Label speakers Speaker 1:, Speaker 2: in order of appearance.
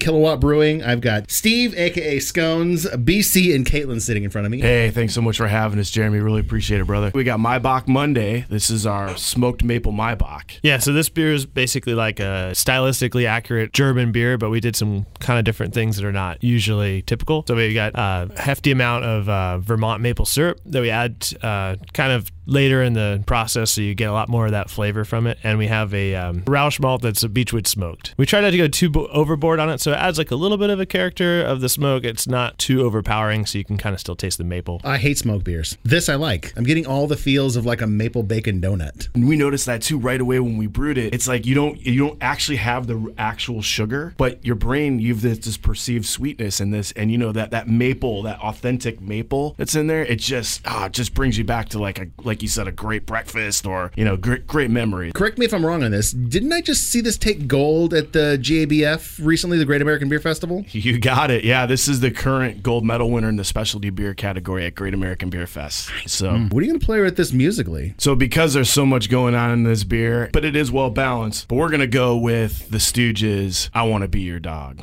Speaker 1: Kilowatt Brewing. I've got Steve, aka Scones, BC, and Caitlin sitting in front of me.
Speaker 2: Hey, thanks so much for having us, Jeremy. Really appreciate it, brother. We got Maibock Monday. This is our smoked maple Maibock.
Speaker 3: Yeah, so this beer is basically like a stylistically accurate German beer, but we did some kind of different things that are not usually typical. So we got a hefty amount of uh, Vermont maple syrup that we add uh, kind of later in the process, so you get a lot more of that flavor from it. And we have a um, Rausch malt that's a beechwood smoked. We try not to go too bo- overboard on it, so it adds like a little bit of a character of the smoke. It's not too overpowering, so you can kind of still taste the maple.
Speaker 1: I hate smoke beers. This I like. I'm getting all the feels of like a maple bacon donut.
Speaker 2: And we noticed that too right away when we brewed it. It's like you don't you don't actually have the actual sugar, but your brain you've this, this perceived sweetness in this, and you know that that maple, that authentic maple that's in there. It just ah, it just brings you back to like a like you said a great breakfast or you know great great memory.
Speaker 1: Correct me if I'm wrong on this. Didn't I just see this take gold at the GABF recently, the Great American Beer Festival?
Speaker 2: You got it. Yeah, this is the current gold medal winner in the specialty beer category at Great American Beer Fest. So. Hmm.
Speaker 1: What are you going to play with this musically?
Speaker 2: So because there's so much going on in this beer, but it is well balanced. But we're gonna go with the Stooges. I want to be your dog.